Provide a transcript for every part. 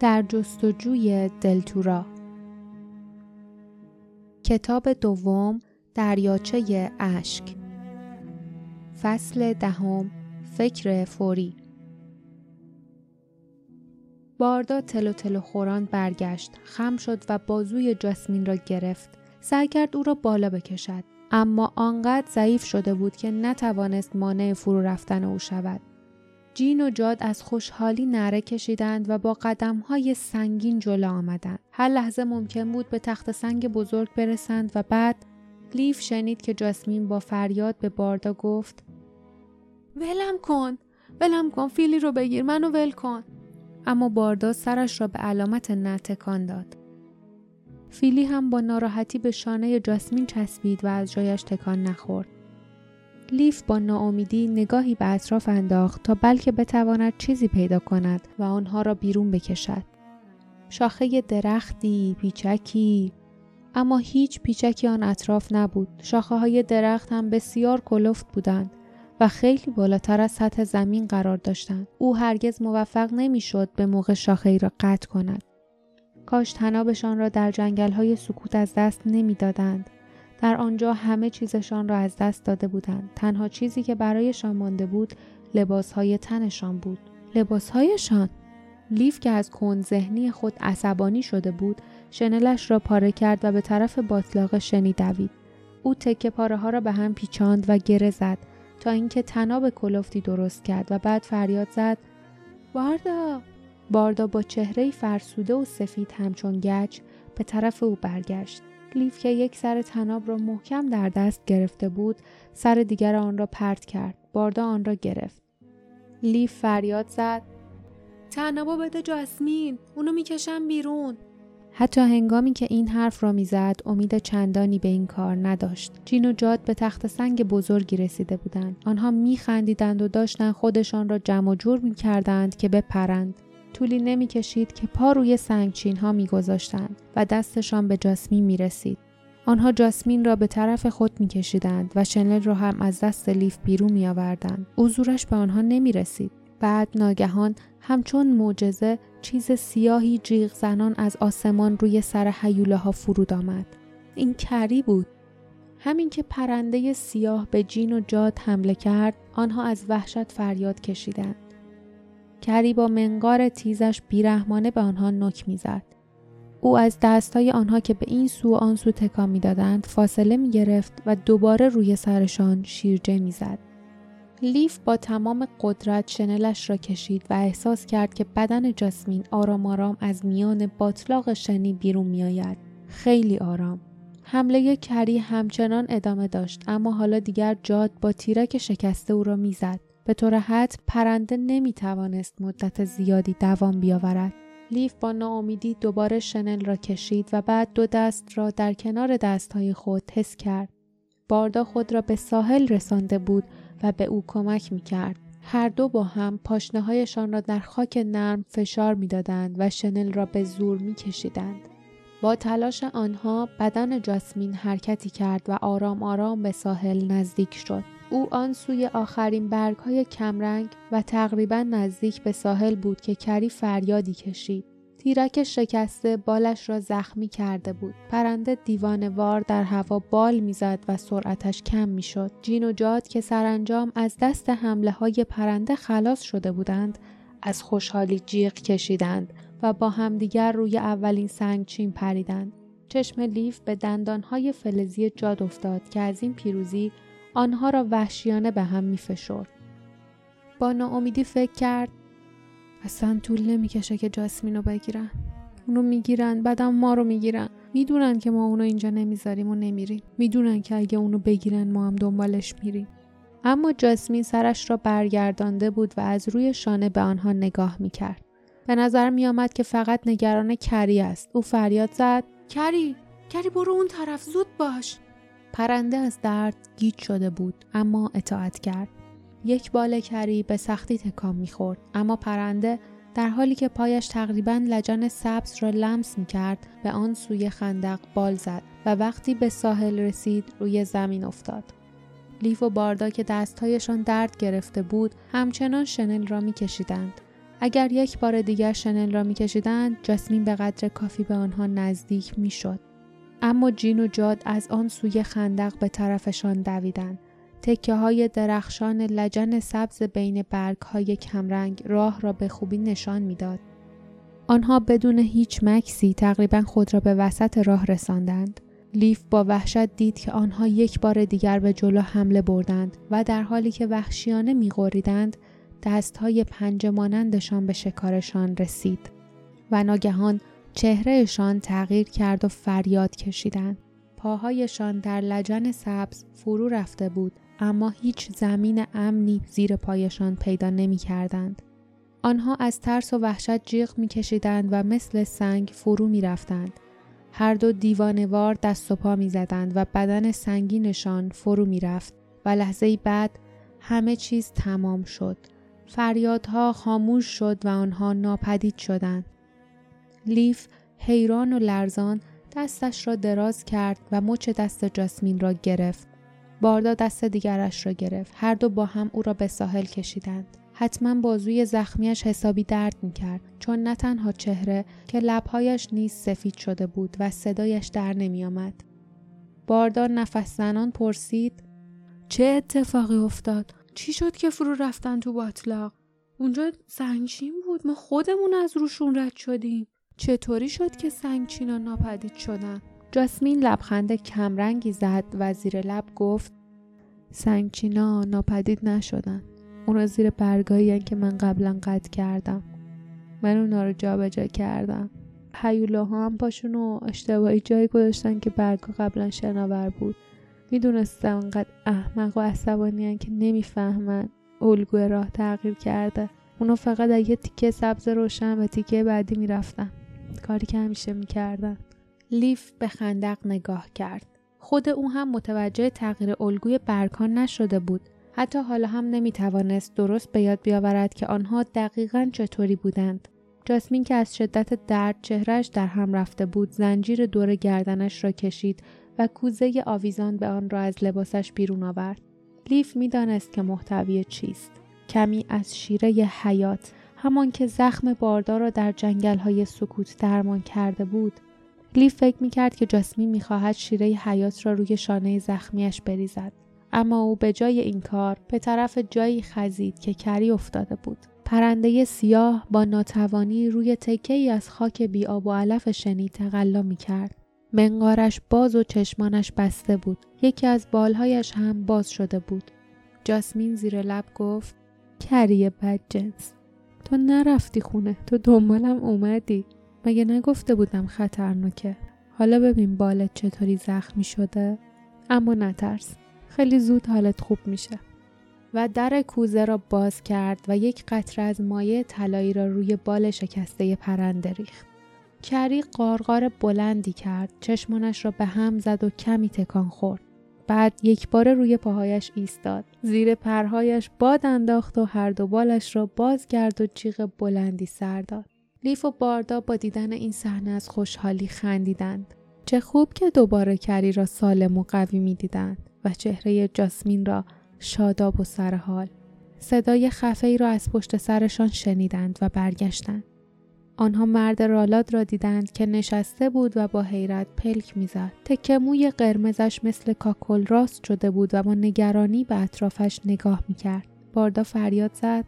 در جستجوی دلتورا. کتاب دوم دریاچه اشک. فصل دهم فکر فوری. باردا تلو تلو خوران برگشت خم شد و بازوی جاسمین را گرفت. سعی کرد او را بالا بکشد. اما آنقدر ضعیف شده بود که نتوانست مانع فرو رفتن او شود. جین و جاد از خوشحالی نره کشیدند و با های سنگین جلو آمدند. هر لحظه ممکن بود به تخت سنگ بزرگ برسند و بعد لیف شنید که جاسمین با فریاد به باردا گفت ولم کن ولم کن فیلی رو بگیر منو ول کن. اما باردا سرش را به علامت نه تکان داد. فیلی هم با ناراحتی به شانه جاسمین چسبید و از جایش تکان نخورد. لیف با ناامیدی نگاهی به اطراف انداخت تا بلکه بتواند چیزی پیدا کند و آنها را بیرون بکشد. شاخه درختی، پیچکی، اما هیچ پیچکی آن اطراف نبود. شاخه های درخت هم بسیار کلفت بودند و خیلی بالاتر از سطح زمین قرار داشتند. او هرگز موفق نمی‌شد به موقع شاخه ای را قطع کند. کاش تنابشان را در جنگل های سکوت از دست نمی‌دادند. در آنجا همه چیزشان را از دست داده بودند. تنها چیزی که برایشان مانده بود لباسهای تنشان بود. لباسهایشان؟ لیف که از کن ذهنی خود عصبانی شده بود شنلش را پاره کرد و به طرف باطلاق شنی دوید. او تکه پاره ها را به هم پیچاند و گره زد تا اینکه تناب کلفتی درست کرد و بعد فریاد زد باردا باردا با چهره فرسوده و سفید همچون گچ به طرف او برگشت لیف که یک سر تناب را محکم در دست گرفته بود سر دیگر آن را پرت کرد باردا آن را گرفت. لیف فریاد زد تنابو بده جاسمین اونو می‌کشم بیرون. حتی هنگامی که این حرف را می‌زد امید چندانی به این کار نداشت. جین و جاد به تخت سنگ بزرگی رسیده بودند. آنها میخندیدند و داشتند خودشان را جمع جور می‌کردند که بپرند. طولی نمی‌کشید که پا روی سنگچین ها میگذاشتند و دستشان به جاسمین می رسید. آنها جاسمین را به طرف خود میکشیدند و شنل را هم از دست لیف بیرون می آوردند. حضورش به آنها نمی رسید. بعد ناگهان همچون معجزه چیز سیاهی جیغ زنان از آسمان روی سر حیوله ها فرود آمد. این کری بود. همین که پرنده سیاه به جین و جاد حمله کرد آنها از وحشت فریاد کشیدند. کری با منقار تیزش بیرحمانه به آنها نک می‌زد. او از دستای آنها که به این سو و آن سو تکان می‌دادند فاصله می گرفت و دوباره روی سرشان شیرجه می‌زد. لیف با تمام قدرت شنلش را کشید و احساس کرد که بدن جاسمین آرام آرام از میان باطلاق شنی بیرون میآید. خیلی آرام. حمله کری همچنان ادامه داشت اما حالا دیگر جاد با تیرک شکسته او را می‌زد. به طور حد پرنده نمی توانست مدت زیادی دوام بیاورد. لیف با ناامیدی دوباره شنل را کشید و بعد دو دست را در کنار دستهای خود حس کرد. باردا خود را به ساحل رسانده بود و به او کمک می کرد. هر دو با هم پاشنه هایشان را در خاک نرم فشار می دادند و شنل را به زور می کشیدند. با تلاش آنها بدن جاسمین حرکتی کرد و آرام آرام به ساحل نزدیک شد. او آن سوی آخرین برگ های کمرنگ و تقریبا نزدیک به ساحل بود که کری فریادی کشید. تیرک شکسته بالش را زخمی کرده بود. پرنده دیوانوار در هوا بال می‌زد و سرعتش کم می‌شد. جین و جاد که سرانجام از دست حمله های پرنده خلاص شده بودند، از خوشحالی جیغ کشیدند و با همدیگر روی اولین سنگچین پریدند. چشم لیف به دندانهای فلزی جاد افتاد که از این پیروزی آنها را وحشیانه به هم میفشرد. با ناامیدی فکر کرد اصلا طول نمی‌کشه که جاسمین رو بگیرن. اونو می‌گیرن بعدم ما رو می‌گیرن. می‌دونن که ما اونو اینجا نمی‌ذاریم و نمیریم. می‌دونن که اگه اونو بگیرن ما هم دنبالش میریم. اما جاسمین سرش را برگردانده بود و از روی شانه به آنها نگاه می‌کرد. به نظر میآمد که فقط نگران کری است. او فریاد زد. کری کری برو اون طرف زود باش. پرنده از درد گیج شده بود اما اطاعت کرد یک بال کری به سختی تکان می‌خورد اما پرنده در حالی که پایش تقریبا لجن سبز را لمس می کرد به آن سوی خندق بال زد و وقتی به ساحل رسید روی زمین افتاد. لیف و باردا که دستهایشان درد گرفته بود همچنان شنل را می کشیدند. اگر یک بار دیگر شنل را میکشیدند جاسمین به قدر کافی به آنها نزدیک می‌شد اما جین و جاد از آن سوی خندق به طرفشان دویدند تکه های درخشان لجن سبز بین برگ های کمرنگ راه را به خوبی نشان می‌داد. آنها بدون هیچ مکسی تقریبا خود را به وسط راه رساندند. لیف با وحشت دید که آنها یک بار دیگر به جلو حمله بردند و در حالی که وحشیانه میغوریدند دستهای پنج مانندشان به شکارشان رسید و ناگهان چهرهشان تغییر کرد و فریاد کشیدند. پاهایشان در لجن سبز فرو رفته بود اما هیچ زمین امنی زیر پایشان پیدا نمی کردند. آنها از ترس و وحشت جیغ می کشیدند و مثل سنگ فرو می رفتند. هر دو دیوانوار دست و پا می زدند و بدن سنگینشان فرو می رفت و لحظه بعد همه چیز تمام شد. فریادها خاموش شد و آنها ناپدید شدند. لیف حیران و لرزان دستش را دراز کرد و مچ دست جاسمین را گرفت. باردا دست دیگرش را گرفت. هر دو با هم او را به ساحل کشیدند. حتما بازوی زخمیش حسابی درد می کرد چون نه تنها چهره که لبهایش نیز سفید شده بود و صدایش در نمی آمد. باردار نفس زنان پرسید چه اتفاقی افتاد؟ چی شد که فرو رفتن تو باطلاق؟ اونجا سنگچین بود ما خودمون از روشون رد شدیم چطوری شد که سنگچینا ناپدید شدن؟ جاسمین لبخند کمرنگی زد و زیر لب گفت سنگچینا ناپدید نشدن. اونا زیر برگایی که من قبلا قطع کردم. من اونا رو جابجا کردم. هیولاها هم پاشون و اشتباهی جایی گذاشتن که برگا قبلا شناور بود. می‌دونستم انقدر احمق و عصبانی که نمی‌فهمن. الگوی راه تغییر کرده. اونا فقط یه تیکه سبز روشن و تیکه بعدی می‌رفتن. کاری که همیشه می‌کردن لیف به خندق نگاه کرد. خود او هم متوجه تغییر الگوی برکان نشده بود. حتی حالا هم نمی توانست درست به یاد بیاورد که آنها دقیقا چطوری بودند. جاسمین که از شدت درد چهرش در هم رفته بود زنجیر دور گردنش را کشید و کوزه آویزان به آن را از لباسش بیرون آورد. لیف می‌دانست که محتوی چیست. کمی از شیره حیات همان که زخم باردار را در جنگل های سکوت درمان کرده بود لیف فکر می‌کرد که جاسمین می‌خواهد شیره حیات را روی شانه زخمیش بریزد اما او به جای این کار به طرف جایی خزید که کری افتاده بود پرنده سیاه با ناتوانی روی تکه ای از خاک بی آب و علف شنی تقلا می کرد. منقارش باز و چشمانش بسته بود. یکی از بالهایش هم باز شده بود. جاسمین زیر لب گفت کری بد جنس. تو نرفتی خونه. تو دنبالم اومدی. مگه نگفته بودم خطرناکه حالا ببین بالت چطوری زخمی شده. اما نترس. خیلی زود حالت خوب میشه. و در کوزه را باز کرد و یک قطره از مایع طلایی را روی بال شکسته پرنده ریخت. کری قارقار بلندی کرد. چشمانش را به هم زد و کمی تکان خورد. بعد یک بار روی پاهایش ایستاد زیر پرهایش باد انداخت و هر دو بالش را باز کرد و جیغ بلندی سر داد لیف و باردا با دیدن این صحنه از خوشحالی خندیدند. چه خوب که دوباره کری را سالم و قوی می‌دیدند و چهره جاسمین را شاداب و سرحال. صدای خفه ای را از پشت سرشان شنیدند و برگشتند. آنها مرد رالاد را دیدند که نشسته بود و با حیرت پلک می‌زد. تکه موی قرمزش مثل کاکل راست شده بود و با نگرانی به اطرافش نگاه می‌کرد. باردا فریاد زد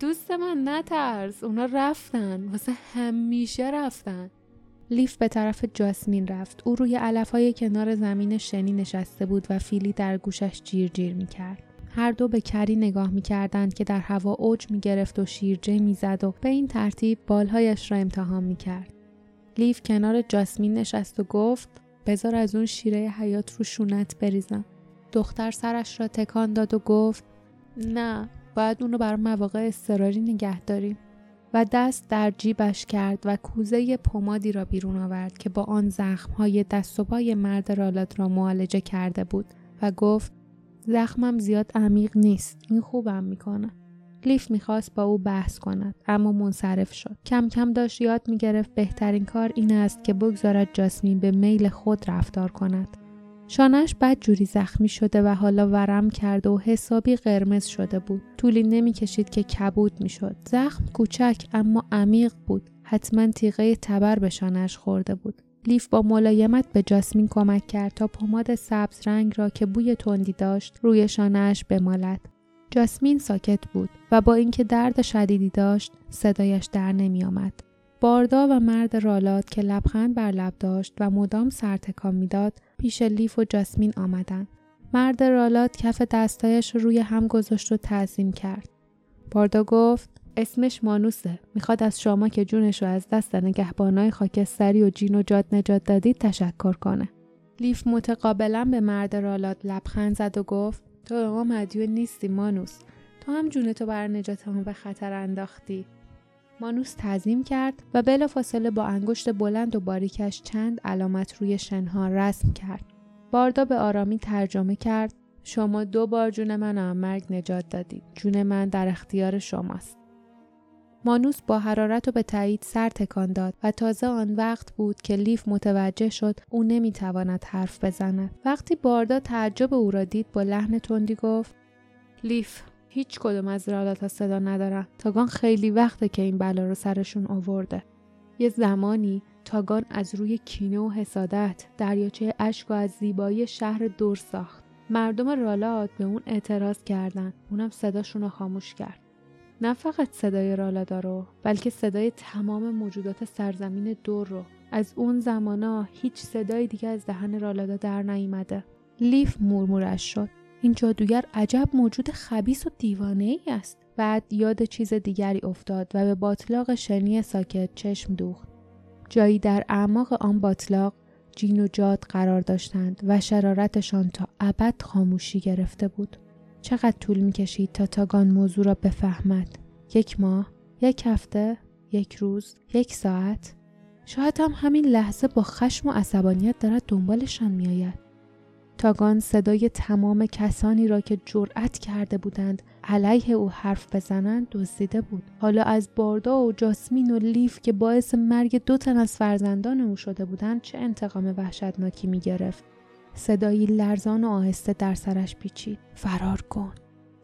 دوست من نترس اونا رفتن واسه همیشه رفتن لیف به طرف جاسمین رفت او روی علف های کنار زمین شنی نشسته بود و فیلی در گوشش جیر جیر می کرد. هر دو به کری نگاه می کردند که در هوا اوج می گرفت و شیرجه می زد و به این ترتیب بالهایش را امتحان می کرد. لیف کنار جاسمین نشست و گفت بذار از اون شیره حیات رو شونت بریزم. دختر سرش را تکان داد و گفت نه باید اونو بر مواقع اضطراری نگه داریم و دست در جیبش کرد و کوزه پمادی را بیرون آورد که با آن زخمهای دست و پای مرد رالات را معالجه کرده بود و گفت زخمم زیاد عمیق نیست این خوبم می‌کنه لیف می‌خواست با او بحث کند اما منصرف شد کم کم داشت یاد می‌گرفت بهترین کار این است که بگذارد جاسمین به میل خود رفتار کند شانش بد جوری زخمی شده و حالا ورم کرده و حسابی قرمز شده بود. طولی نمی‌کشید که کبود می‌شد. زخم کوچک اما عمیق بود. حتما تیغه تبر به شانش خورده بود. لیف با ملایمت به جاسمین کمک کرد تا پماد سبز رنگ را که بوی تندی داشت روی شانهاش بمالد. جاسمین ساکت بود و با اینکه درد شدیدی داشت صدایش در نمی آمد. باردا و مرد رالات که لبخند بر لب داشت و مدام سر تکان می‌داد پیش لیف و جاسمین آمدند. مرد رالات کف دستایش روی هم گذاشت و تعظیم کرد. باردا گفت اسمش مانوسه. می‌خواد از شما که جونش رو از دست نگهبانای خاکستری و جین و جاد نجات دادید تشکر کنه. لیف متقابلا به مرد رالات لبخند زد و گفت تو به ما مدیون نیستی مانوس. تو هم جونتو بر نجات ما به خطر انداختی. مانوس تعظیم کرد و بلافاصله با انگشت بلند و باریکش چند علامت روی شنها رسم کرد. باردا به آرامی ترجمه کرد شما دو بار جون من از مرگ نجات دادید. جون من در اختیار شماست. مانوس با حرارت و به تایید سر تکان داد و تازه آن وقت بود که لیف متوجه شد او نمی‌تواند حرف بزند. وقتی باردا تعجب او را دید با لحن تندی گفت لیف هیچ کدوم از رالات صدا ندارن. تاگان خیلی وقته که این بلا رو سرشون آورده. یه زمانی تاگان از روی کینه و حسادت دریاچه اشک و از زیبایی شهر دور ساخت. مردم رالات به اون اعتراض کردن. اونم صداشون رو خاموش کرد. نه فقط صدای رالادا رو بلکه صدای تمام موجودات سرزمین دور رو. از اون زمانا هیچ صدای دیگه از دهن رالادا در نیامده. لیف مورمورش شد. این جادوگر عجب موجود خبیس و دیوانه ای است. بعد یاد چیز دیگری افتاد و به باطلاق شنی ساکت چشم دوخت. جایی در اعماق آن باطلاق جین و جاد قرار داشتند و شرارتشان تا ابد خاموشی گرفته بود. چقدر طول می‌کشید تا تاگان موضوع را بفهمد؟ یک ماه یک هفته یک روز یک ساعت؟ شاید هم همین لحظه با خشم و عصبانیت دارد دنبالشان میآید. تاگان صدای تمام کسانی را که جرأت کرده بودند علیه او حرف بزنند دزدیده بود. حالا از باردا و جاسمین و لیف که باعث مرگ دو تن از فرزندان او شده بودند چه انتقام وحشتناکی می گرفت صدایی لرزان و آهسته در سرش پیچید. فرار کن.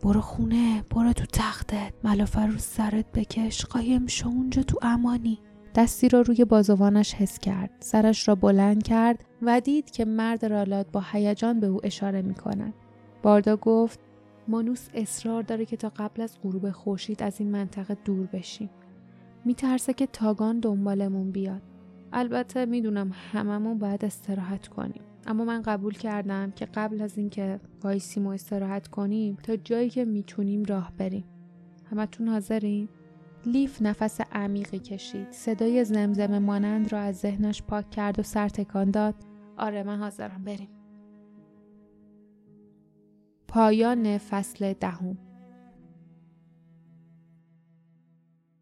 برو خونه. برو تو تختت ملافه رو سرت بکش. قایم شو. اونجا تو امانی. دستی را روی بازوانش حس کرد. سرش را بلند کرد و دید که مرد رالات با هیجان به او اشاره می کند. باردا گفت مانوس اصرار داره که تا قبل از غروب خورشید از این منطقه دور بشیم. میترسه که تاگان دنبالمون بیاد. البته می‌دونم هممون باید استراحت کنیم. اما من قبول کردم که قبل از اینکه وایسیم و استراحت کنیم تا جایی که می‌تونیم راه بریم. همتون حاضرین؟ لیف نفس عمیقی کشید. صدای زمزمه مانند را از ذهنش پاک کرد و سر تکان داد. آره من حاضرم. بریم. پایان فصل دهم.